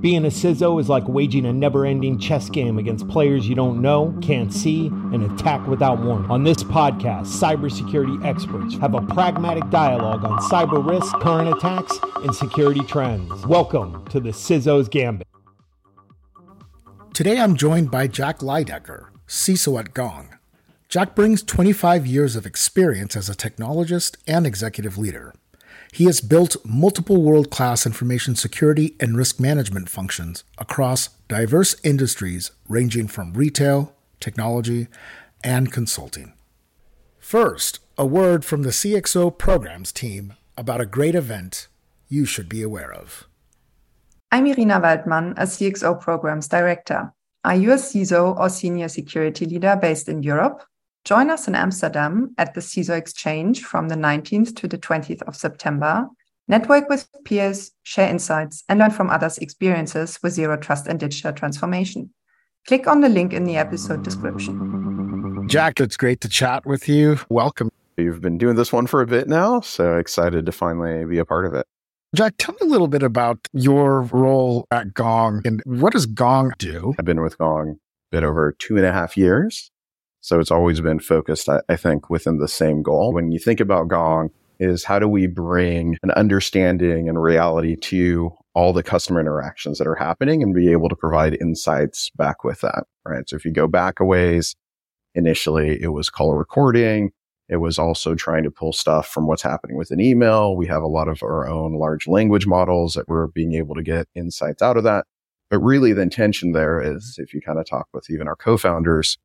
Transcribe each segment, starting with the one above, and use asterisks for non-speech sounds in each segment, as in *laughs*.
Being a CISO is like waging a never ending chess game against players you don't know, can't see, and attack without warning. On this podcast, cybersecurity experts have a pragmatic dialogue on cyber risk, current attacks, and security trends. Welcome to the CISO's Gambit. Today I'm joined by Jack Leidecker, CISO at Gong. Jack brings 25 years of experience as a technologist and executive leader. He has built multiple world class information security and risk management functions across diverse industries ranging from retail, technology, and consulting. First, a word from the CXO programs team about a great event you should be aware of. I'm Irina Waldmann, a CXO programs director. Are you a CISO or senior security leader based in Europe? Join us in Amsterdam at the CISO Exchange from the 19th to the 20th of September. Network with peers, share insights, and learn from others' experiences with zero trust and digital transformation. Click on the link in the episode description. Jack, it's great to chat with you. Welcome. You've been doing this one for a bit now, so excited to finally be a part of it. Jack, tell me a little bit about your role at Gong and what does Gong do? I've been with Gong a bit over two and a half years. So it's always been focused, I, I think, within the same goal. When you think about Gong, is how do we bring an understanding and reality to all the customer interactions that are happening and be able to provide insights back with that, right? So if you go back a ways, initially it was call recording. It was also trying to pull stuff from what's happening with an email. We have a lot of our own large language models that we're being able to get insights out of that. But really the intention there is if you kind of talk with even our co-founders,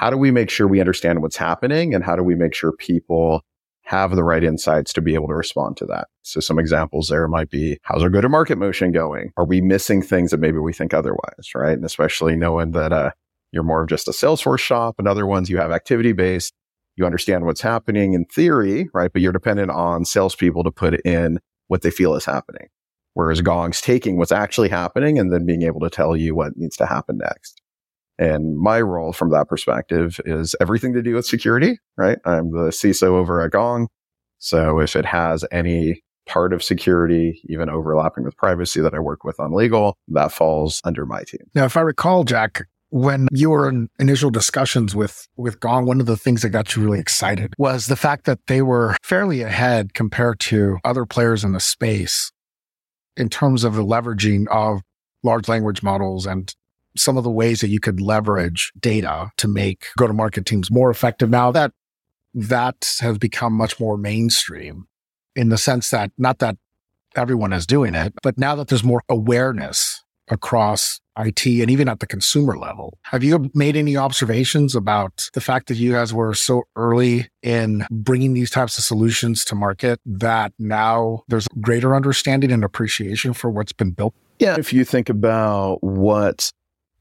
how do we make sure we understand what's happening and how do we make sure people have the right insights to be able to respond to that. So some examples there might be, how's our go to market motion going? Are we missing things that maybe we think otherwise? Right. And especially knowing that, uh, you're more of just a Salesforce shop and other ones you have activity based. You understand what's happening in theory, right? But you're dependent on salespeople to put in what they feel is happening. Whereas Gong's taking what's actually happening and then being able to tell you what needs to happen next. And my role from that perspective is everything to do with security, right? I'm the CISO over at Gong. So if it has any part of security, even overlapping with privacy that I work with on legal, that falls under my team. Now, if I recall, Jack, when you were in initial discussions with with Gong, one of the things that got you really excited was the fact that they were fairly ahead compared to other players in the space in terms of the leveraging of large language models and some of the ways that you could leverage data to make go to market teams more effective. Now that that has become much more mainstream in the sense that not that everyone is doing it, but now that there's more awareness across IT and even at the consumer level. Have you made any observations about the fact that you guys were so early in bringing these types of solutions to market that now there's greater understanding and appreciation for what's been built? Yeah. If you think about what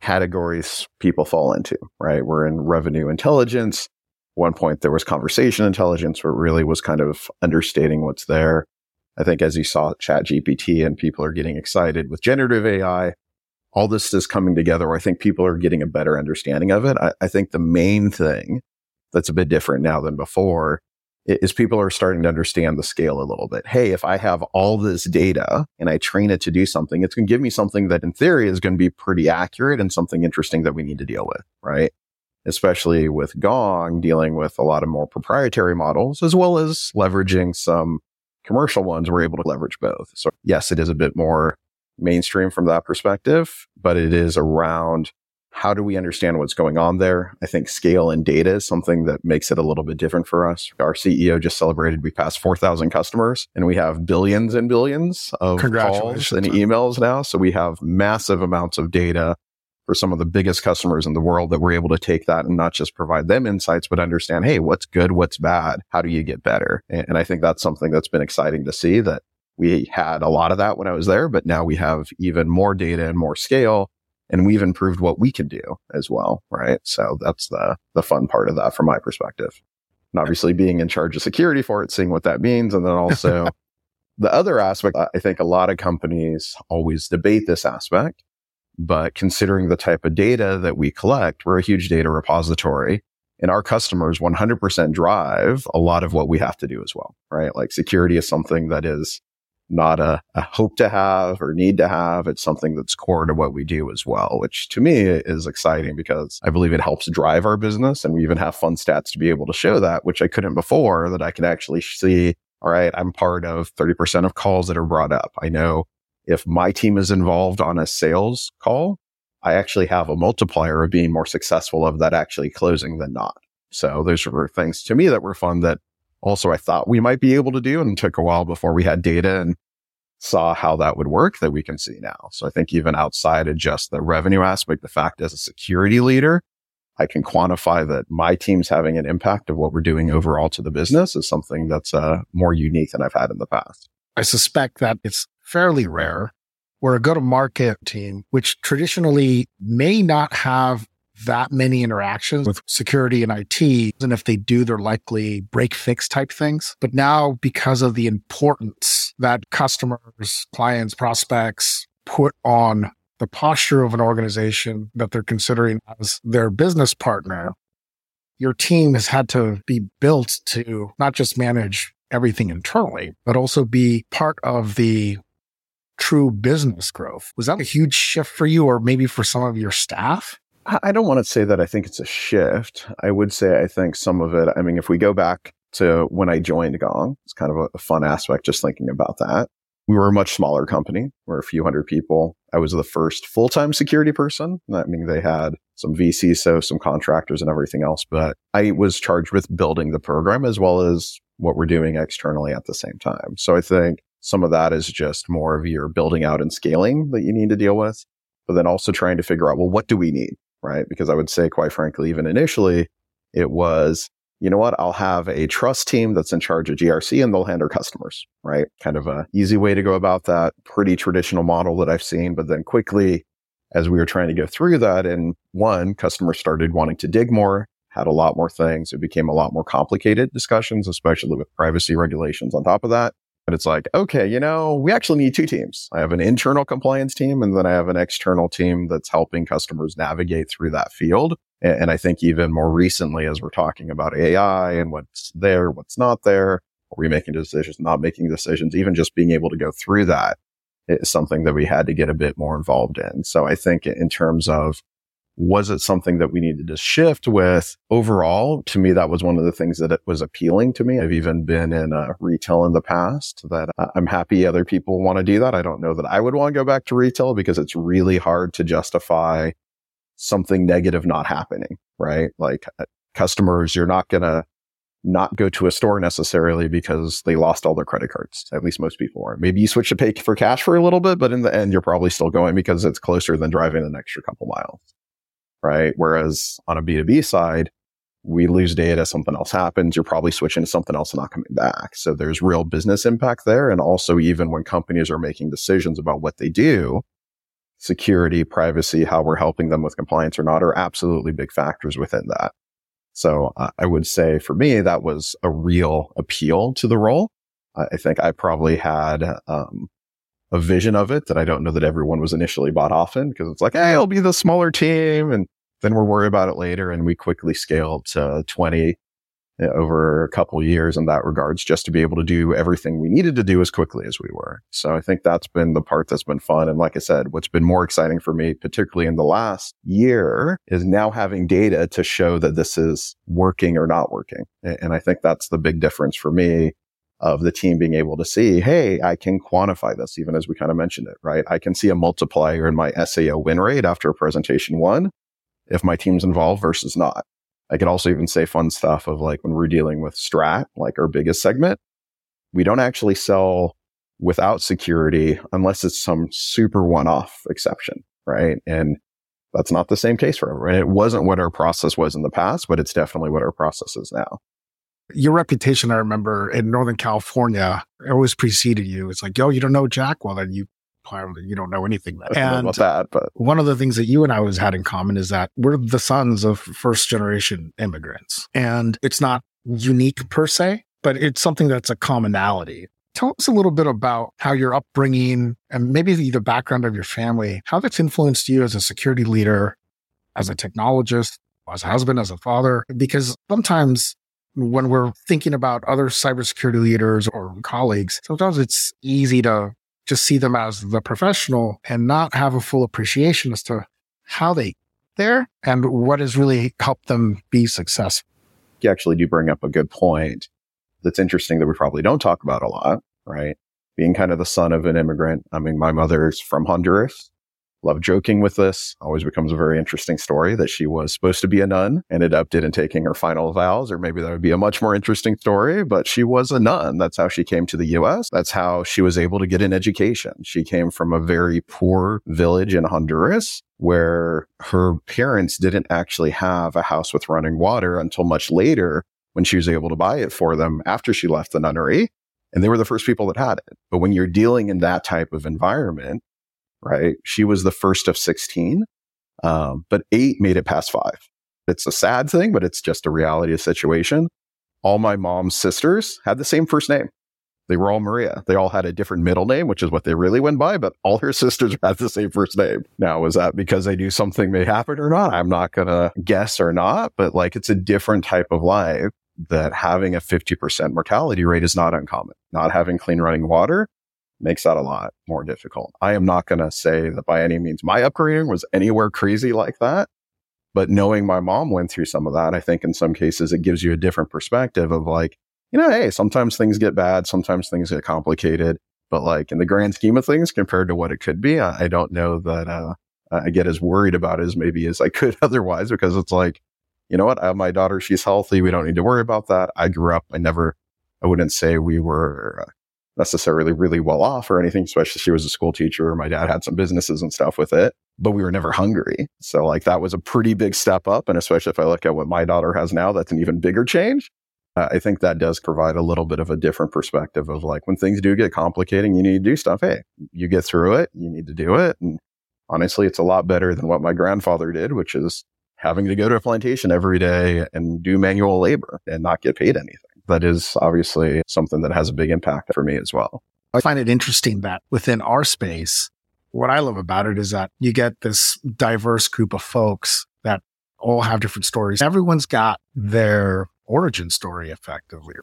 categories people fall into, right? We're in revenue intelligence. One point there was conversation intelligence where really was kind of understating what's there. I think as you saw chat GPT and people are getting excited with generative AI, all this is coming together. I think people are getting a better understanding of it. I, I think the main thing that's a bit different now than before is people are starting to understand the scale a little bit. Hey, if I have all this data and I train it to do something, it's going to give me something that in theory is going to be pretty accurate and something interesting that we need to deal with, right? Especially with Gong dealing with a lot of more proprietary models as well as leveraging some commercial ones. We're able to leverage both. So yes, it is a bit more mainstream from that perspective, but it is around how do we understand what's going on there? I think scale and data is something that makes it a little bit different for us. Our CEO just celebrated we passed 4,000 customers and we have billions and billions of calls and emails now. So we have massive amounts of data for some of the biggest customers in the world that we're able to take that and not just provide them insights, but understand, hey, what's good? What's bad? How do you get better? And I think that's something that's been exciting to see that we had a lot of that when I was there, but now we have even more data and more scale and we've improved what we can do as well. Right. So that's the, the fun part of that from my perspective. And obviously being in charge of security for it, seeing what that means. And then also *laughs* the other aspect, I think a lot of companies always debate this aspect, but considering the type of data that we collect, we're a huge data repository and our customers 100% drive a lot of what we have to do as well, right? Like security is something that is not a, a hope to have or need to have. It's something that's core to what we do as well, which to me is exciting because I believe it helps drive our business. And we even have fun stats to be able to show that, which I couldn't before, that I can actually see, all right, I'm part of 30% of calls that are brought up. I know if my team is involved on a sales call, I actually have a multiplier of being more successful of that actually closing than not. So those were things to me that were fun that also I thought we might be able to do and took a while before we had data and saw how that would work that we can see now. So I think even outside of just the revenue aspect, the fact as a security leader, I can quantify that my team's having an impact of what we're doing overall to the business is something that's uh, more unique than I've had in the past. I suspect that it's fairly rare where a go to market team, which traditionally may not have that many interactions with security and IT. And if they do, they're likely break fix type things. But now, because of the importance that customers, clients, prospects put on the posture of an organization that they're considering as their business partner, your team has had to be built to not just manage everything internally, but also be part of the true business growth. Was that a huge shift for you or maybe for some of your staff? I don't want to say that I think it's a shift. I would say I think some of it, I mean, if we go back to when I joined Gong, it's kind of a, a fun aspect just thinking about that. We were a much smaller company. We're a few hundred people. I was the first full-time security person. I mean, they had some VCs, so some contractors and everything else, but I was charged with building the program as well as what we're doing externally at the same time. So I think some of that is just more of your building out and scaling that you need to deal with, but then also trying to figure out, well, what do we need? Right? Because I would say, quite frankly, even initially, it was, you know what? I'll have a trust team that's in charge of GRC and they'll handle customers, right? Kind of a easy way to go about that. Pretty traditional model that I've seen. But then quickly, as we were trying to go through that, and one, customers started wanting to dig more, had a lot more things. It became a lot more complicated discussions, especially with privacy regulations on top of that. And it's like, okay, you know, we actually need two teams. I have an internal compliance team and then I have an external team that's helping customers navigate through that field. And, I think even more recently, as we're talking about AI and what's there, what's not there, are we making decisions, not making decisions, even just being able to go through that is something that we had to get a bit more involved in. So I think in terms of was it something that we needed to shift with overall? To me, that was one of the things that it was appealing to me. I've even been in uh, retail in the past that I'm happy other people want to do that. I don't know that I would want to go back to retail because it's really hard to justify something negative not happening, right? Like uh, customers, you're not going to not go to a store necessarily because they lost all their credit cards. At least most people are. Maybe you switch to pay for cash for a little bit, but in the end, you're probably still going because it's closer than driving an extra couple miles right? Whereas on a B2B side, we lose data, something else happens, you're probably switching to something else and not coming back. So there's real business impact there. And also, even when companies are making decisions about what they do, security, privacy, how we're helping them with compliance or not are absolutely big factors within that. So uh, I would say for me, that was a real appeal to the role. I think I probably had um, a vision of it that I don't know that everyone was initially bought off in because it's like, hey, it'll be the smaller team. And then we'll worry about it later. And we quickly scaled to 20 uh, over a couple years in that regards just to be able to do everything we needed to do as quickly as we were. So I think that's been the part that's been fun. And like I said, what's been more exciting for me, particularly in the last year is now having data to show that this is working or not working. And I think that's the big difference for me of the team being able to see, hey, I can quantify this, even as we kind of mentioned it, right? I can see a multiplier in my SAO win rate after a presentation one if my team's involved versus not. I can also even say fun stuff of like when we're dealing with Strat, like our biggest segment, we don't actually sell without security unless it's some super one off exception, right? And that's not the same case for everyone. It wasn't what our process was in the past, but it's definitely what our process is now. Your reputation, I remember in Northern California, always preceded you. It's like, yo, you don't know Jack? Well, then you clearly you don't know anything. And about that, but one of the things that you and I always had in common is that we're the sons of first generation immigrants. And it's not unique per se, but it's something that's a commonality. Tell us a little bit about how your upbringing and maybe the background of your family, how that's influenced you as a security leader, as a technologist, as a husband, as a father, because sometimes when we're thinking about other cybersecurity leaders or colleagues, sometimes it's easy to just see them as the professional and not have a full appreciation as to how they there and what has really helped them be successful. You actually do bring up a good point that's interesting that we probably don't talk about a lot, right? Being kind of the son of an immigrant. I mean, my mother's from Honduras love joking with this. Always becomes a very interesting story that she was supposed to be a nun, ended up didn't taking her final vows, or maybe that would be a much more interesting story, but she was a nun. That's how she came to the US. That's how she was able to get an education. She came from a very poor village in Honduras where her parents didn't actually have a house with running water until much later when she was able to buy it for them after she left the nunnery. And they were the first people that had it. But when you're dealing in that type of environment, right? She was the first of 16, um, but eight made it past five. It's a sad thing, but it's just a reality of situation. All my mom's sisters had the same first name. They were all Maria. They all had a different middle name, which is what they really went by, but all her *laughs* sisters had the same first name. Now, is that because they knew something may happen or not? I'm not going to guess or not, but like it's a different type of life that having a 50% mortality rate is not uncommon. Not having clean running water makes that a lot more difficult. I am not going to say that by any means my upbringing was anywhere crazy like that. But knowing my mom went through some of that, I think in some cases it gives you a different perspective of like, you know, hey, sometimes things get bad, sometimes things get complicated. But like in the grand scheme of things, compared to what it could be, I, I don't know that uh, I get as worried about as maybe as I could *laughs* otherwise, because it's like, you know what? I have my daughter. She's healthy. We don't need to worry about that. I grew up. I never, I wouldn't say we were uh, necessarily really well off or anything, especially she was a school teacher. My dad had some businesses and stuff with it, but we were never hungry. So like that was a pretty big step up. And especially if I look at what my daughter has now, that's an even bigger change. Uh, I think that does provide a little bit of a different perspective of like when things do get complicating, you need to do stuff. Hey, you get through it. You need to do it. And honestly, it's a lot better than what my grandfather did, which is having to go to a plantation every day and do manual labor and not get paid anything that is obviously something that has a big impact for me as well. I find it interesting that within our space, what I love about it is that you get this diverse group of folks that all have different stories. Everyone's got their origin story effectively.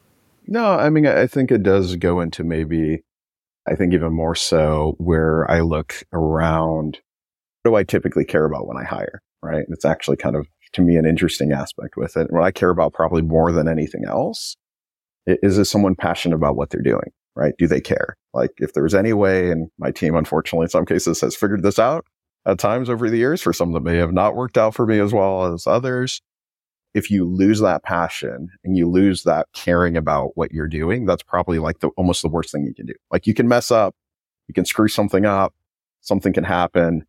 No, I mean, I think it does go into maybe, I think even more so where I look around. What do I typically care about when I hire? Right. It's actually kind of to me an interesting aspect with it. What I care about probably more than anything else is this someone passionate about what they're doing? Right? Do they care? Like if there's any way, and my team, unfortunately, in some cases has figured this out at times over the years for some that may have not worked out for me as well as others. If you lose that passion and you lose that caring about what you're doing, that's probably like the almost the worst thing you can do. Like you can mess up, you can screw something up, something can happen.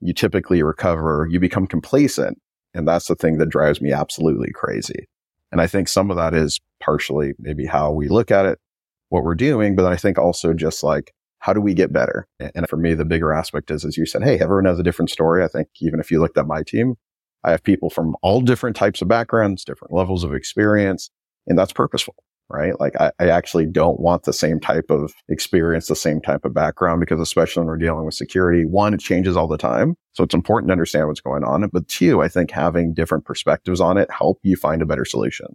You typically recover, you become complacent. And that's the thing that drives me absolutely crazy. And I think some of that is partially maybe how we look at it, what we're doing, but I think also just like, how do we get better? And for me, the bigger aspect is, as you said, hey, everyone has a different story. I think even if you looked at my team, I have people from all different types of backgrounds, different levels of experience, and that's purposeful right? Like I, I, actually don't want the same type of experience, the same type of background, because especially when we're dealing with security, one, it changes all the time. So it's important to understand what's going on. But two, I think having different perspectives on it help you find a better solution.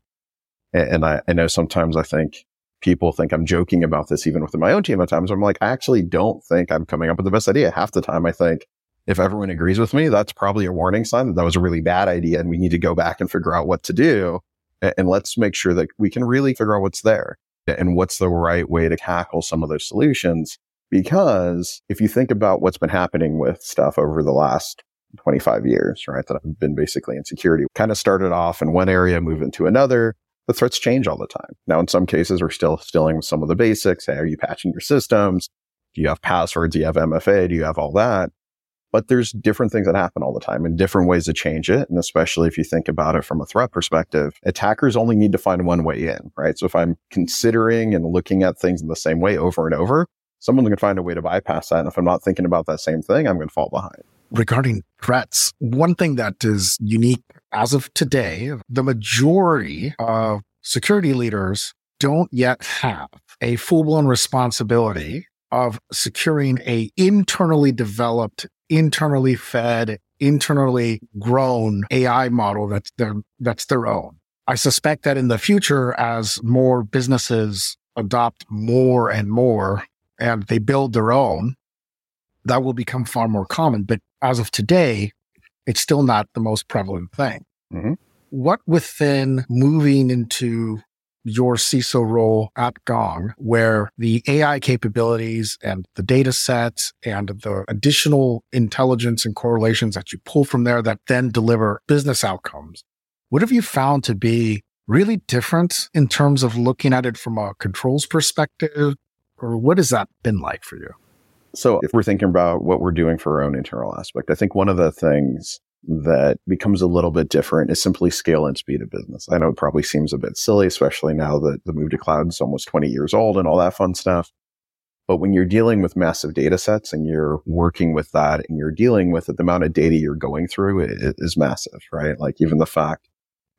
And, and I, I know sometimes I think people think I'm joking about this even within my own team at times. I'm like, I actually don't think I'm coming up with the best idea. Half the time I think if everyone agrees with me, that's probably a warning sign that that was a really bad idea and we need to go back and figure out what to do and let's make sure that we can really figure out what's there and what's the right way to tackle some of those solutions. Because if you think about what's been happening with stuff over the last 25 years, right, that I've been basically in security, kind of started off in one area, move into another. The threats change all the time. Now, in some cases, we're still dealing with some of the basics. Hey, are you patching your systems? Do you have passwords? Do you have MFA? Do you have all that? But there's different things that happen all the time and different ways to change it. And especially if you think about it from a threat perspective, attackers only need to find one way in, right? So if I'm considering and looking at things in the same way over and over, someone's going to find a way to bypass that. And if I'm not thinking about that same thing, I'm going to fall behind. Regarding threats, one thing that is unique as of today, the majority of security leaders don't yet have a full blown responsibility of securing a internally developed internally fed, internally grown AI model that's their, that's their own. I suspect that in the future, as more businesses adopt more and more and they build their own, that will become far more common. But as of today, it's still not the most prevalent thing. Mhm. What within moving into your CISO role at Gong, where the AI capabilities and the data sets and the additional intelligence and correlations that you pull from there that then deliver business outcomes, what have you found to be really different in terms of looking at it from a controls perspective? Or what has that been like for you? So if we're thinking about what we're doing for our own internal aspect, I think one of the things that becomes a little bit different is simply scale and speed of business. I know it probably seems a bit silly, especially now that the move to cloud is almost 20 years old and all that fun stuff. But when you're dealing with massive data sets and you're working with that and you're dealing with it, the amount of data you're going through is massive, right? Like even the fact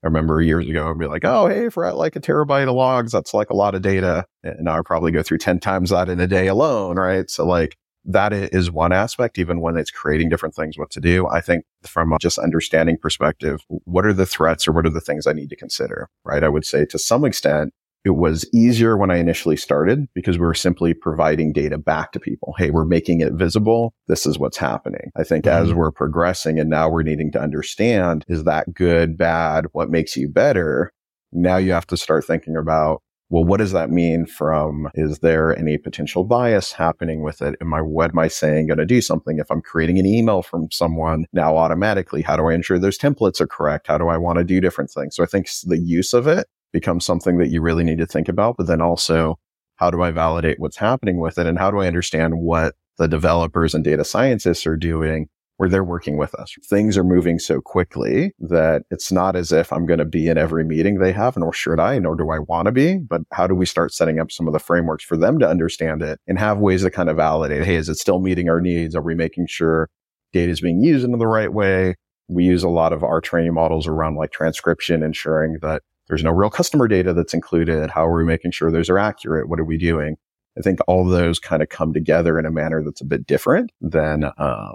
I remember years ago, I'd be like, oh, hey, if we're at like a terabyte of logs, that's like a lot of data. And I probably go through 10 times that in a day alone, right? So like that is one aspect, even when it's creating different things, what to do. I think from a just understanding perspective, what are the threats or what are the things I need to consider, right? I would say to some extent, it was easier when I initially started because we were simply providing data back to people. Hey, we're making it visible. This is what's happening. I think as mm-hmm. we're progressing and now we're needing to understand, is that good, bad? What makes you better? Now you have to start thinking about, well, what does that mean from, is there any potential bias happening with it? Am I, what am I saying going to do something? If I'm creating an email from someone now automatically, how do I ensure those templates are correct? How do I want to do different things? So I think the use of it becomes something that you really need to think about. But then also, how do I validate what's happening with it? And how do I understand what the developers and data scientists are doing where they're working with us? Things are moving so quickly that it's not as if I'm going to be in every meeting they have, nor should I, nor do I want to be. But how do we start setting up some of the frameworks for them to understand it and have ways to kind of validate, hey, is it still meeting our needs? Are we making sure data is being used in the right way? We use a lot of our training models around like transcription, ensuring that there's no real customer data that's included. How are we making sure those are accurate? What are we doing? I think all those kind of come together in a manner that's a bit different than uh,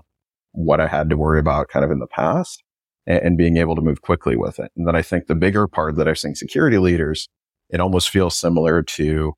what I had to worry about kind of in the past and, and, being able to move quickly with it. And then I think the bigger part that I've seen security leaders, it almost feels similar to,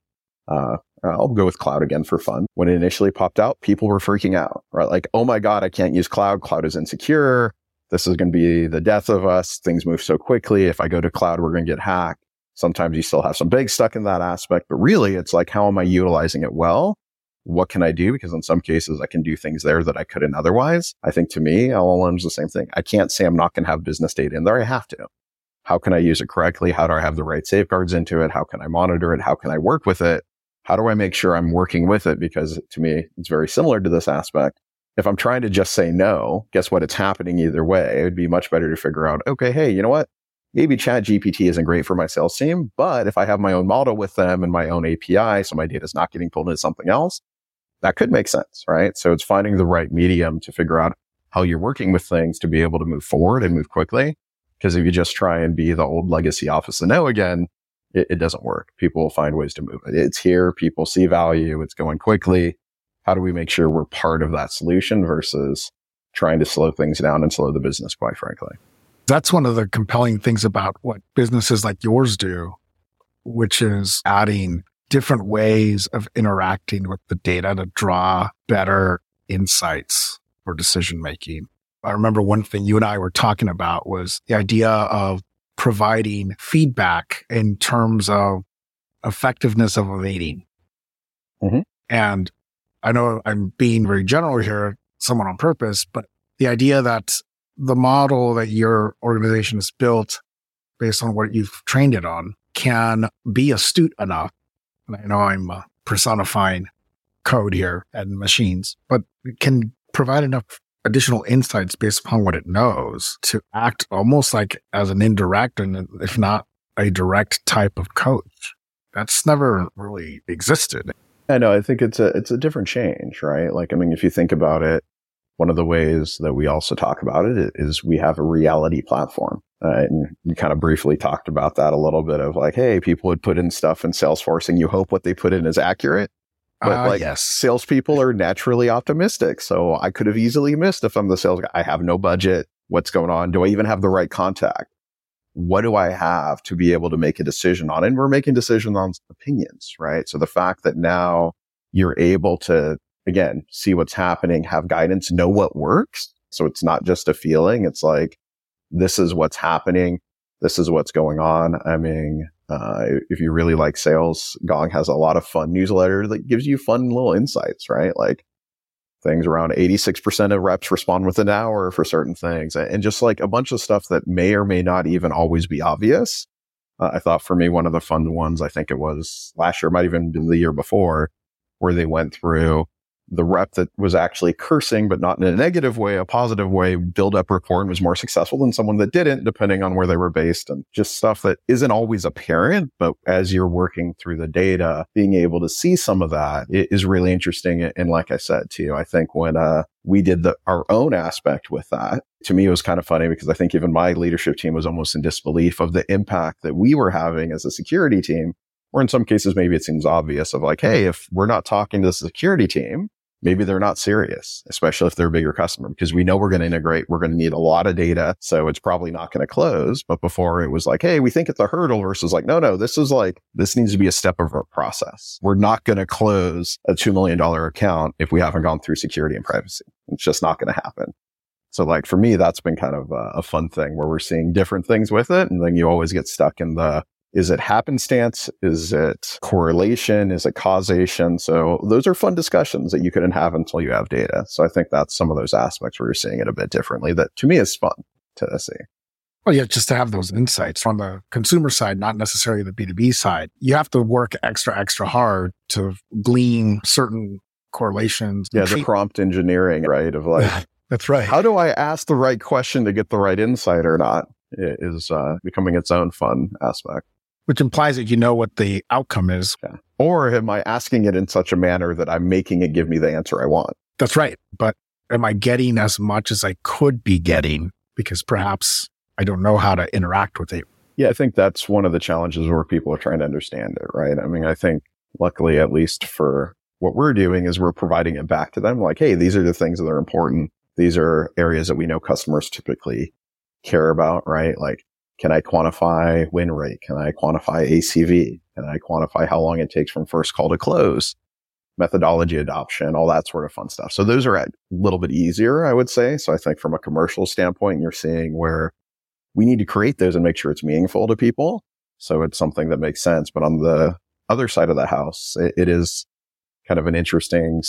uh, I'll go with cloud again for fun. When it initially popped out, people were freaking out, right? Like, oh my God, I can't use cloud. Cloud is insecure this is going to be the death of us. Things move so quickly. If I go to cloud, we're going to get hacked. Sometimes you still have some big stuck in that aspect, but really it's like, how am I utilizing it well? What can I do? Because in some cases I can do things there that I couldn't otherwise. I think to me, LLM is the same thing. I can't say I'm not going to have business data in there. I have to. How can I use it correctly? How do I have the right safeguards into it? How can I monitor it? How can I work with it? How do I make sure I'm working with it? Because to me, it's very similar to this aspect if I'm trying to just say no, guess what? It's happening either way. It would be much better to figure out, okay, hey, you know what? Maybe chat GPT isn't great for my sales team, but if I have my own model with them and my own API, so my data is not getting pulled into something else, that could make sense, right? So it's finding the right medium to figure out how you're working with things to be able to move forward and move quickly. Because if you just try and be the old legacy office and no again, it, it doesn't work. People will find ways to move it. It's here. People see value. It's going quickly how do we make sure we're part of that solution versus trying to slow things down and slow the business, quite frankly. That's one of the compelling things about what businesses like yours do, which is adding different ways of interacting with the data to draw better insights for decision making. I remember one thing you and I were talking about was the idea of providing feedback in terms of effectiveness of evading. Mm-hmm. And I know I'm being very general here, somewhat on purpose, but the idea that the model that your organization has built based on what you've trained it on can be astute enough. And I know I'm uh, personifying code here and machines, but it can provide enough additional insights based upon what it knows to act almost like as an indirect and if not a direct type of coach. That's never really existed. I know. I think it's a it's a different change, right? Like, I mean, if you think about it, one of the ways that we also talk about it is we have a reality platform. Uh, and you kind of briefly talked about that a little bit of like, hey, people would put in stuff in Salesforce and you hope what they put in is accurate. But uh, like yes. salespeople are naturally optimistic. So I could have easily missed if I'm the sales guy. I have no budget. What's going on? Do I even have the right contact? what do I have to be able to make a decision on? And we're making decisions on opinions, right? So the fact that now you're able to, again, see what's happening, have guidance, know what works. So it's not just a feeling. It's like, this is what's happening. This is what's going on. I mean, uh, if you really like sales, Gong has a lot of fun newsletter that gives you fun little insights, right? Like things around 86% of reps respond within an hour for certain things and just like a bunch of stuff that may or may not even always be obvious. Uh, I thought for me, one of the fun ones, I think it was last year, might even been the year before, where they went through the rep that was actually cursing, but not in a negative way, a positive way, build up rapport and was more successful than someone that didn't, depending on where they were based and just stuff that isn't always apparent. But as you're working through the data, being able to see some of that is really interesting. And like I said to you, I think when, uh, we did the, our own aspect with that. To me, it was kind of funny because I think even my leadership team was almost in disbelief of the impact that we were having as a security team. Or in some cases, maybe it seems obvious of like, Hey, if we're not talking to the security team, maybe they're not serious, especially if they're a bigger customer, because we know we're going to integrate. We're going to need a lot of data. So it's probably not going to close. But before it was like, Hey, we think it's a hurdle versus like, no, no, this is like, this needs to be a step of our process. We're not going to close a $2 million account if we haven't gone through security and privacy. It's just not going to happen. So like for me, that's been kind of a, a fun thing where we're seeing different things with it. And then you always get stuck in the, is it happenstance? Is it correlation? Is it causation? So those are fun discussions that you couldn't have until you have data. So I think that's some of those aspects where you're seeing it a bit differently that to me is fun to see. Well, yeah, just to have those insights on the consumer side, not necessarily the B2B side. You have to work extra, extra hard to glean certain correlations. Yeah, the prompt engineering, right? Of like, that's right. How do I ask the right question to get the right insight or not? It is uh, becoming its own fun aspect which implies that you know what the outcome is. Yeah. Or am I asking it in such a manner that I'm making it give me the answer I want? That's right. But am I getting as much as I could be getting because perhaps I don't know how to interact with it? Yeah, I think that's one of the challenges where people are trying to understand it, right? I mean, I think luckily, at least for what we're doing is we're providing it back to them like, Hey, these are the things that are important. These are areas that we know customers typically care about, right? Like can I quantify win rate? Can I quantify ACV? Can I quantify how long it takes from first call to close? Methodology adoption, all that sort of fun stuff. So those are a little bit easier, I would say. So I think from a commercial standpoint, you're seeing where we need to create those and make sure it's meaningful to people. So it's something that makes sense. But on the other side of the house, it, it is kind of an interesting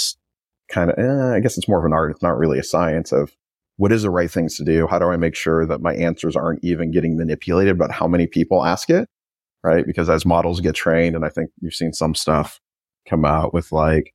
kind of, eh, I guess it's more of an art. It's not really a science of what is the right things to do? How do I make sure that my answers aren't even getting manipulated, but how many people ask it? Right. Because as models get trained, and I think you've seen some stuff come out with like,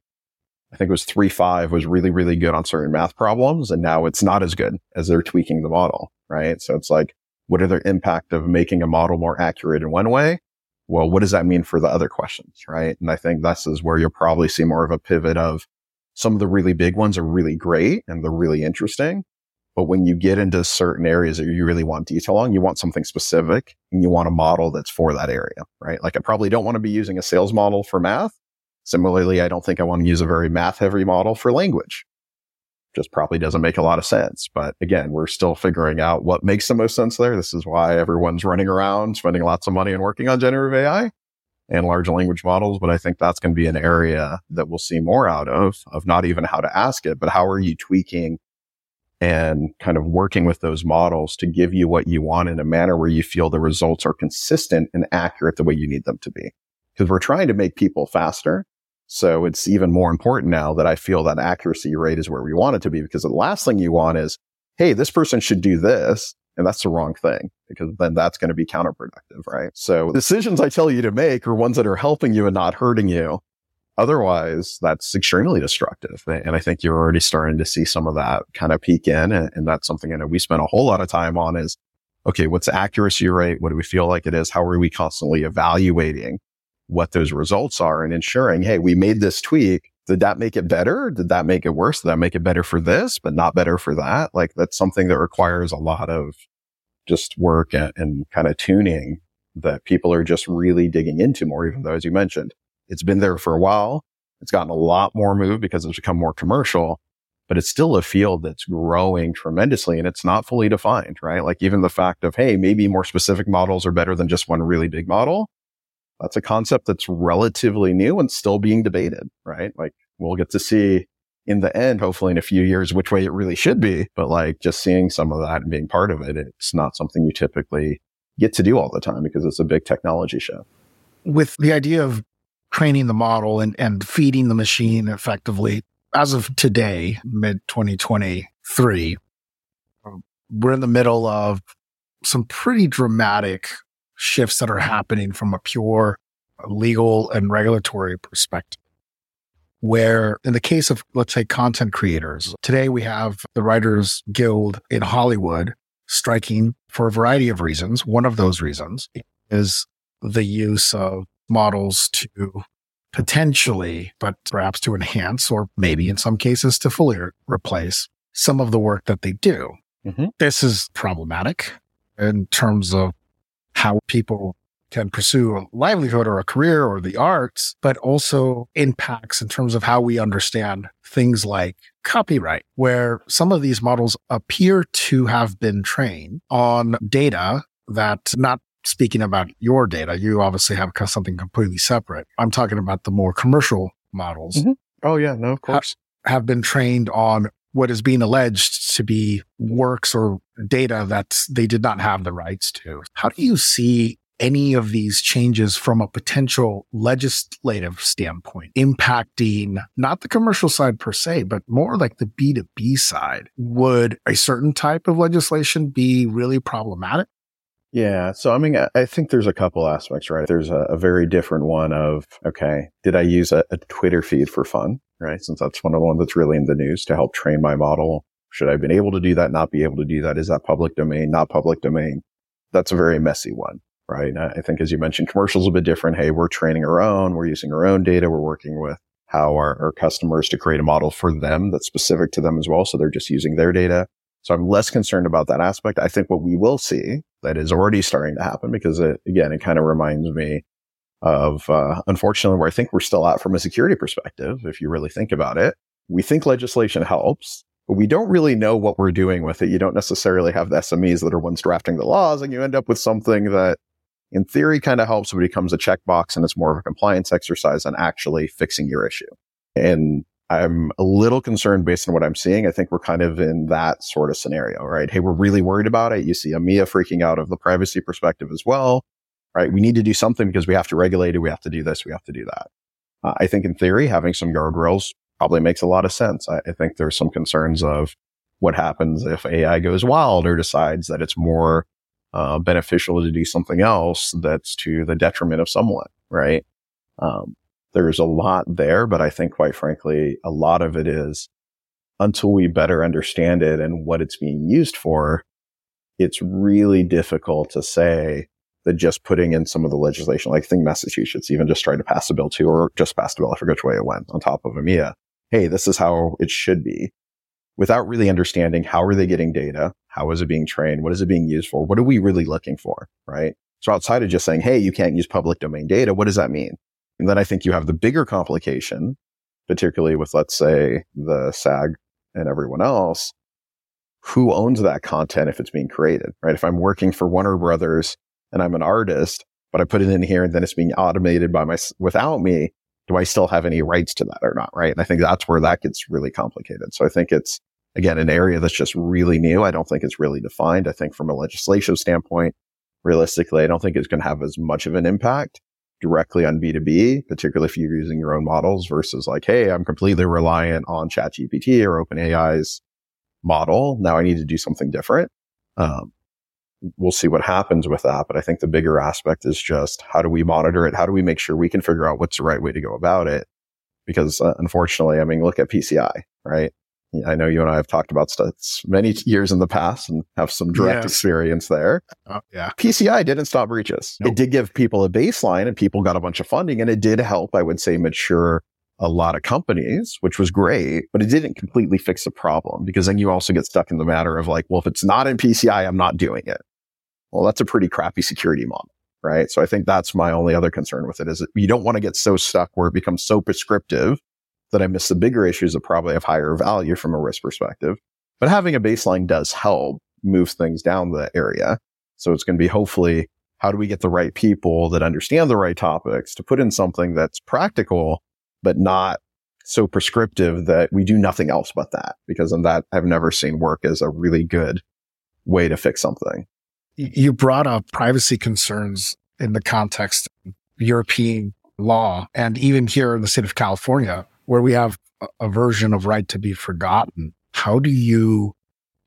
I think it was three five was really, really good on certain math problems. And now it's not as good as they're tweaking the model. Right. So it's like, what are the impact of making a model more accurate in one way? Well, what does that mean for the other questions? Right. And I think this is where you'll probably see more of a pivot of some of the really big ones are really great and they're really interesting. But when you get into certain areas that you really want detail on, you want something specific and you want a model that's for that area, right? Like I probably don't want to be using a sales model for math. Similarly, I don't think I want to use a very math heavy model for language. Just probably doesn't make a lot of sense. But again, we're still figuring out what makes the most sense there. This is why everyone's running around spending lots of money and working on generative AI and large language models. But I think that's going to be an area that we'll see more out of, of not even how to ask it, but how are you tweaking and kind of working with those models to give you what you want in a manner where you feel the results are consistent and accurate the way you need them to be. Because we're trying to make people faster. So it's even more important now that I feel that accuracy rate is where we want it to be because the last thing you want is, Hey, this person should do this. And that's the wrong thing because then that's going to be counterproductive, right? So decisions I tell you to make are ones that are helping you and not hurting you. Otherwise, that's extremely destructive. And I think you're already starting to see some of that kind of peak in. And, and that's something I know we spent a whole lot of time on is, okay, what's the accuracy rate? What do we feel like it is? How are we constantly evaluating what those results are and ensuring, Hey, we made this tweak. Did that make it better? Did that make it worse? Did that make it better for this, but not better for that? Like that's something that requires a lot of just work and, and kind of tuning that people are just really digging into more, even though, as you mentioned, it's been there for a while. It's gotten a lot more moved because it's become more commercial, but it's still a field that's growing tremendously and it's not fully defined, right? Like even the fact of, Hey, maybe more specific models are better than just one really big model. That's a concept that's relatively new and still being debated, right? Like we'll get to see in the end, hopefully in a few years, which way it really should be. But like just seeing some of that and being part of it, it's not something you typically get to do all the time because it's a big technology show. With the idea of training the model and, and feeding the machine effectively, as of today, mid 2023, um, we're in the middle of some pretty dramatic shifts that are happening from a pure legal and regulatory perspective. Where in the case of, let's say, content creators, today we have the Writers Guild in Hollywood striking for a variety of reasons. One of those reasons is the use of models to potentially, but perhaps to enhance or maybe in some cases to fully re- replace some of the work that they do. Mm-hmm. This is problematic in terms of how people can pursue a livelihood or a career or the arts, but also impacts in terms of how we understand things like copyright, where some of these models appear to have been trained on data that not speaking about your data, you obviously have something completely separate. I'm talking about the more commercial models. Mm-hmm. Oh, yeah. No, of course. Ha- have been trained on what is being alleged to be works or data that they did not have the rights to. How do you see any of these changes from a potential legislative standpoint impacting not the commercial side per se, but more like the B2B side? Would a certain type of legislation be really problematic? Yeah. So, I mean, I think there's a couple aspects, right? There's a, a very different one of, okay, did I use a, a, Twitter feed for fun, right? Since that's one of the ones that's really in the news to help train my model. Should I have been able to do that? Not be able to do that? Is that public domain? Not public domain? That's a very messy one, right? I think as you mentioned, commercials a bit different. Hey, we're training our own. We're using our own data. We're working with how our, our customers to create a model for them that's specific to them as well. So they're just using their data. So I'm less concerned about that aspect. I think what we will see that is already starting to happen because it, again, it kind of reminds me of, uh, unfortunately, where I think we're still at from a security perspective. If you really think about it, we think legislation helps, but we don't really know what we're doing with it. You don't necessarily have the SMEs that are ones drafting the laws and you end up with something that in theory kind of helps, but becomes a checkbox and it's more of a compliance exercise than actually fixing your issue. And I'm a little concerned based on what I'm seeing. I think we're kind of in that sort of scenario, right? Hey, we're really worried about it. You see EMEA freaking out of the privacy perspective as well, right? We need to do something because we have to regulate it. We have to do this. We have to do that. Uh, I think in theory, having some guardrails probably makes a lot of sense. I, I think there's some concerns of what happens if AI goes wild or decides that it's more uh, beneficial to do something else that's to the detriment of someone, right? Um, there's a lot there, but I think quite frankly, a lot of it is until we better understand it and what it's being used for, it's really difficult to say that just putting in some of the legislation, like I think Massachusetts even just tried to pass a bill too, or just passed a bill. I forget which way it went on top of EMEA. Hey, this is how it should be without really understanding how are they getting data? How is it being trained? What is it being used for? What are we really looking for? Right. So outside of just saying, Hey, you can't use public domain data. What does that mean? And then I think you have the bigger complication, particularly with, let's say, the SAG and everyone else. Who owns that content if it's being created, right? If I'm working for Warner Brothers and I'm an artist, but I put it in here and then it's being automated by my, without me, do I still have any rights to that or not? Right. And I think that's where that gets really complicated. So I think it's, again, an area that's just really new. I don't think it's really defined. I think from a legislative standpoint, realistically, I don't think it's going to have as much of an impact directly on B2B, particularly if you're using your own models versus like, Hey, I'm completely reliant on ChatGPT or OpenAI's model. Now I need to do something different. Um, we'll see what happens with that. But I think the bigger aspect is just how do we monitor it? How do we make sure we can figure out what's the right way to go about it? Because uh, unfortunately, I mean, look at PCI, right? I know you and I have talked about stuff many years in the past and have some direct yes. experience there. Uh, yeah. PCI didn't stop breaches. Nope. It did give people a baseline and people got a bunch of funding and it did help, I would say, mature a lot of companies, which was great, but it didn't completely fix the problem because then you also get stuck in the matter of like, well, if it's not in PCI, I'm not doing it. Well, that's a pretty crappy security model, right? So I think that's my only other concern with it is that you don't want to get so stuck where it becomes so prescriptive that I miss the bigger issues that probably have higher value from a risk perspective. But having a baseline does help move things down the area. So it's going to be hopefully how do we get the right people that understand the right topics to put in something that's practical, but not so prescriptive that we do nothing else but that because in that I've never seen work as a really good way to fix something. You brought up privacy concerns in the context of European law and even here in the state of California, where we have a version of right to be forgotten. How do you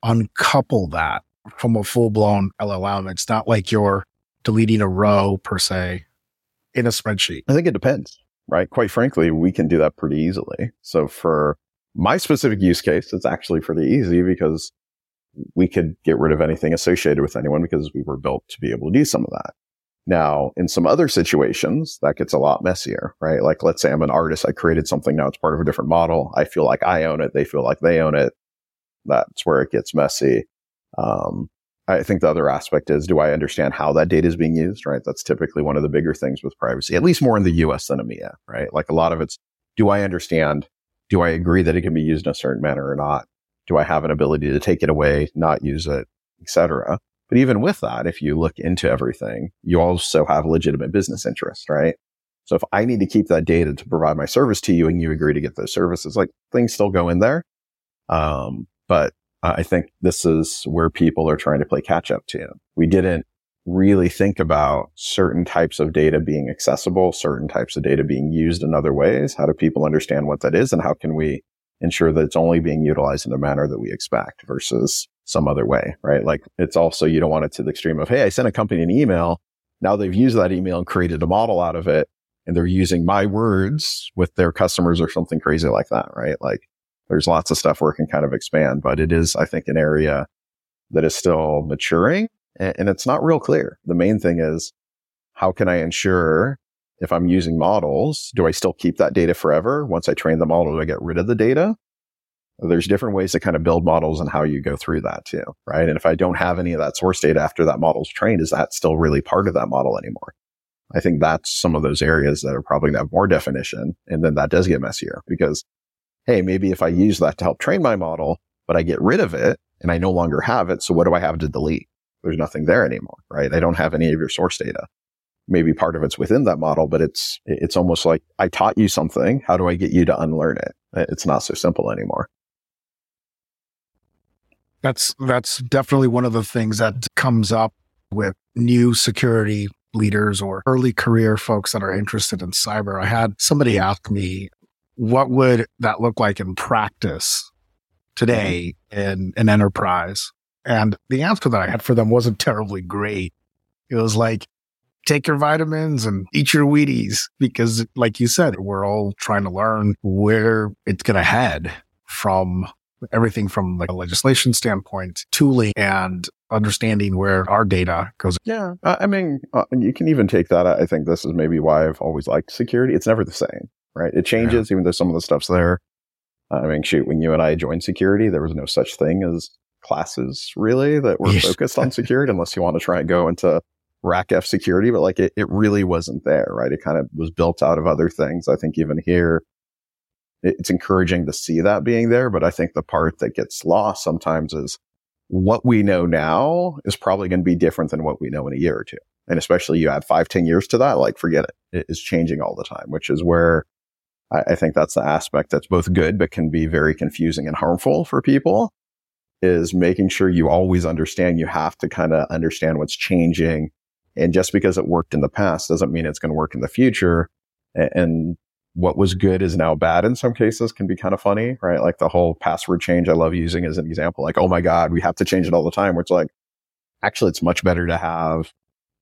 uncouple that from a full blown LLM? It's not like you're deleting a row per se in a spreadsheet. I think it depends right? Quite frankly, we can do that pretty easily. So for my specific use case, it's actually pretty easy because we could get rid of anything associated with anyone because we were built to be able to do some of that. Now, in some other situations, that gets a lot messier, right? Like, let's say I'm an artist. I created something. Now it's part of a different model. I feel like I own it. They feel like they own it. That's where it gets messy. Um, I think the other aspect is, do I understand how that data is being used? Right. That's typically one of the bigger things with privacy, at least more in the US than EMEA, right? Like a lot of it's, do I understand? Do I agree that it can be used in a certain manner or not? Do I have an ability to take it away, not use it, etc.? But even with that, if you look into everything, you also have legitimate business interest, right? So if I need to keep that data to provide my service to you and you agree to get those services, like things still go in there. Um, but I think this is where people are trying to play catch up to. We didn't really think about certain types of data being accessible, certain types of data being used in other ways. How do people understand what that is? And how can we ensure that it's only being utilized in a manner that we expect versus some other way, right? Like it's also, you don't want it to the extreme of, Hey, I sent a company an email. Now they've used that email and created a model out of it and they're using my words with their customers or something crazy like that, right? Like there's lots of stuff where it can kind of expand, but it is, I think, an area that is still maturing and, it's not real clear. The main thing is how can I ensure if I'm using models, do I still keep that data forever? Once I train the model, do I get rid of the data? There's different ways to kind of build models and how you go through that too, right? And if I don't have any of that source data after that model's trained, is that still really part of that model anymore? I think that's some of those areas that are probably going to have more definition. And then that does get messier because hey, maybe if I use that to help train my model, but I get rid of it and I no longer have it. So what do I have to delete? There's nothing there anymore, right? I don't have any of your source data. Maybe part of it's within that model, but it's, it's almost like I taught you something. How do I get you to unlearn it? It's not so simple anymore. That's, that's definitely one of the things that comes up with new security leaders or early career folks that are interested in cyber. I had somebody ask me what would that look like in practice today mm-hmm. in an enterprise? And the answer that I had for them wasn't terribly great. It was like, take your vitamins and eat your Wheaties because like you said, we're all trying to learn where it's going to head from everything from like a legislation standpoint, tooling and understanding where our data goes. Yeah. I mean, uh, you can even take that. I think this is maybe why I've always liked security. It's never the same right? It changes, yeah. even though some of the stuff's there. Uh, I mean, shoot, when you and I joined security, there was no such thing as classes really that were *laughs* yes. focused on security, unless you want to try and go into RACF security, but like it, it really wasn't there, right? It kind of was built out of other things. I think even here, it's encouraging to see that being there. But I think the part that gets lost sometimes is what we know now is probably going to be different than what we know in a year or two. And especially you add five, ten years to that, like forget it. It is changing all the time, which is where I, I think that's the aspect that's both good, but can be very confusing and harmful for people is making sure you always understand you have to kind of understand what's changing. And just because it worked in the past doesn't mean it's going to work in the future. And what was good is now bad in some cases can be kind of funny, right? Like the whole password change I love using as an example. Like, oh my God, we have to change it all the time. Where it's like, actually, it's much better to have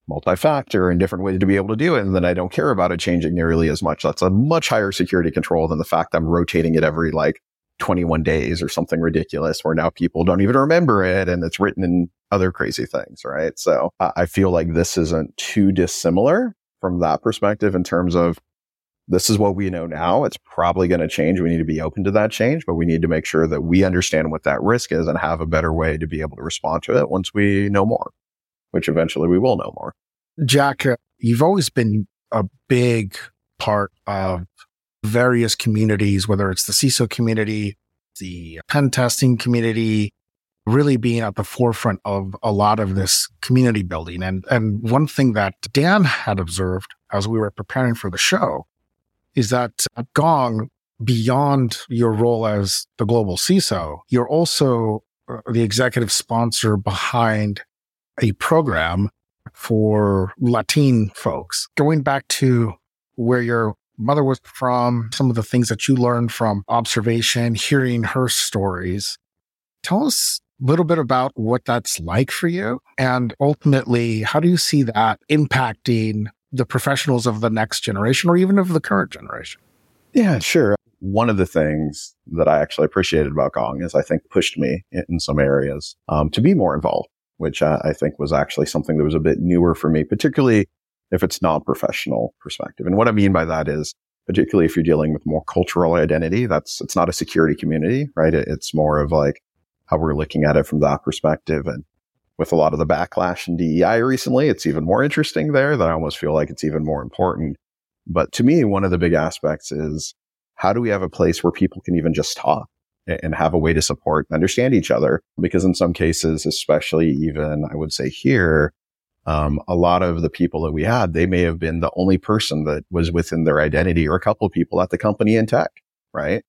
multi-factor and different ways to be able to do it. And then I don't care about it changing nearly as much. That's a much higher security control than the fact I'm rotating it every like 21 days or something ridiculous where now people don't even remember it and it's written in other crazy things. Right. So I feel like this isn't too dissimilar from that perspective in terms of this is what we know now. It's probably going to change. We need to be open to that change, but we need to make sure that we understand what that risk is and have a better way to be able to respond to it once we know more which eventually we will know more. Jack, uh, you've always been a big part of various communities, whether it's the CISO community, the pen testing community, really being at the forefront of a lot of this community building. And, and one thing that Dan had observed as we were preparing for the show is that at Gong, beyond your role as the global CISO, you're also uh, the executive sponsor behind a program for Latin folks. Going back to where your mother was from, some of the things that you learned from observation, hearing her stories. Tell us a little bit about what that's like for you. And ultimately, how do you see that impacting the professionals of the next generation or even of the current generation? Yeah, sure. One of the things that I actually appreciated about Gong is I think pushed me in some areas um, to be more involved, which I, I think was actually something that was a bit newer for me, particularly if it's non-professional perspective. And what I mean by that is, particularly if you're dealing with more cultural identity, that's, it's not a security community, right? It, it's more of like how we're looking at it from that perspective. And with a lot of the backlash in DEI recently, it's even more interesting there that I almost feel like it's even more important. But to me, one of the big aspects is how do we have a place where people can even just talk and have a way to support and understand each other? Because in some cases, especially even I would say here, um, a lot of the people that we had, they may have been the only person that was within their identity or a couple of people at the company in tech, right?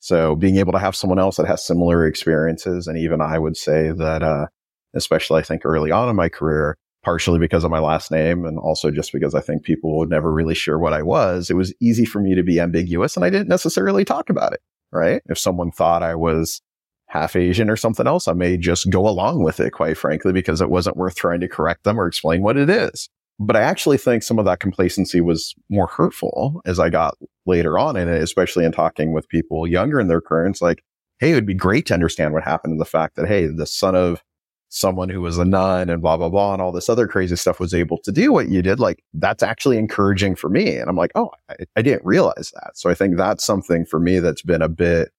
So being able to have someone else that has similar experiences. And even I would say that, uh, especially I think early on in my career, partially because of my last name and also just because I think people were never really sure what I was, it was easy for me to be ambiguous and I didn't necessarily talk about it, right? If someone thought I was half Asian or something else, I may just go along with it, quite frankly, because it wasn't worth trying to correct them or explain what it is. But I actually think some of that complacency was more hurtful as I got later on in it, especially in talking with people younger in their careers. Like, hey, it would be great to understand what happened to the fact that, hey, the son of someone who was a nun and blah, blah, blah, and all this other crazy stuff was able to do what you did. Like, that's actually encouraging for me. And I'm like, oh, I, I didn't realize that. So I think that's something for me that's been a bit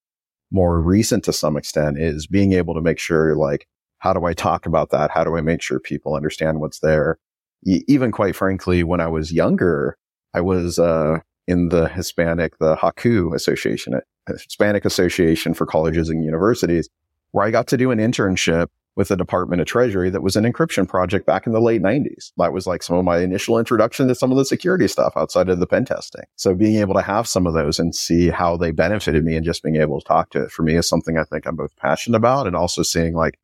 more recent to some extent is being able to make sure like, how do I talk about that? How do I make sure people understand what's there? even quite frankly, when I was younger, I was, uh, in the Hispanic, the HACU Association, uh, Hispanic Association for Colleges and Universities, where I got to do an internship with the Department of Treasury that was an encryption project back in the late 90s. That was like some of my initial introduction to some of the security stuff outside of the pen testing. So being able to have some of those and see how they benefited me and just being able to talk to it for me is something I think I'm both passionate about and also seeing like,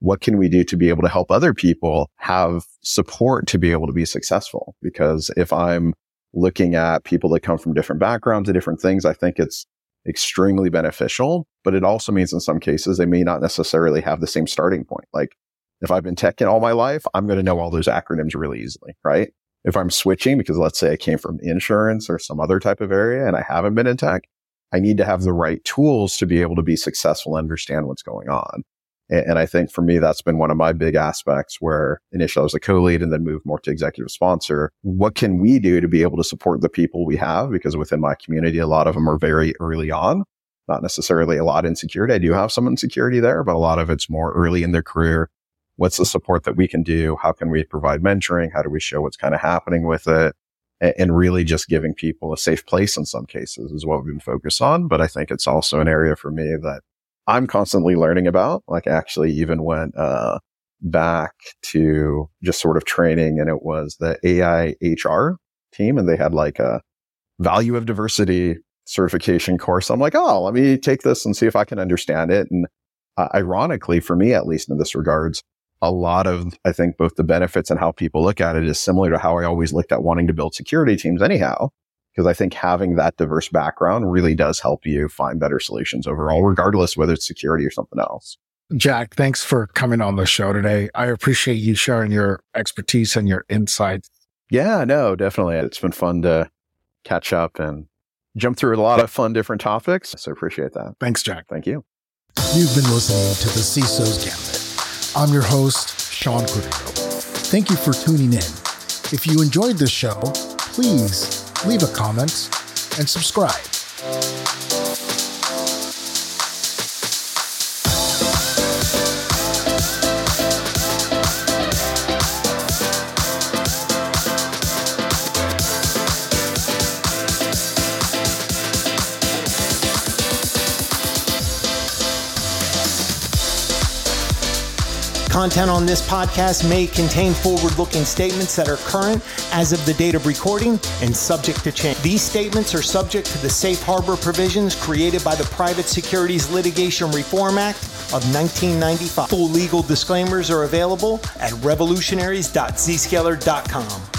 what can we do to be able to help other people have support to be able to be successful? Because if I'm looking at people that come from different backgrounds and different things, I think it's extremely beneficial, but it also means in some cases they may not necessarily have the same starting point. Like if I've been tech in all my life, I'm going to know all those acronyms really easily, right? If I'm switching, because let's say I came from insurance or some other type of area and I haven't been in tech, I need to have the right tools to be able to be successful and understand what's going on. And I think for me, that's been one of my big aspects where initially I was a co-lead and then moved more to executive sponsor. What can we do to be able to support the people we have? Because within my community, a lot of them are very early on, not necessarily a lot in security. I do have some insecurity there, but a lot of it's more early in their career. What's the support that we can do? How can we provide mentoring? How do we show what's kind of happening with it? And really just giving people a safe place in some cases is what we've been focused on. But I think it's also an area for me that I'm constantly learning about. Like actually even went, uh, back to just sort of training and it was the AI HR team and they had like a value of diversity certification course. I'm like, oh, let me take this and see if I can understand it. And uh, ironically, for me, at least in this regards, a lot of, I think both the benefits and how people look at it is similar to how I always looked at wanting to build security teams anyhow. Because I think having that diverse background really does help you find better solutions overall, regardless whether it's security or something else. Jack, thanks for coming on the show today. I appreciate you sharing your expertise and your insights. Yeah, no, definitely. It's been fun to catch up and jump through a lot of fun different topics. So appreciate that. Thanks, Jack. Thank you. You've been listening to the CISO's Gambit. I'm your host, Sean Cordero. Thank you for tuning in. If you enjoyed this show, please leave a comment, and subscribe. Content on this podcast may contain forward looking statements that are current as of the date of recording and subject to change. These statements are subject to the safe harbor provisions created by the Private Securities Litigation Reform Act of 1995. Full legal disclaimers are available at revolutionaries.zscaler.com.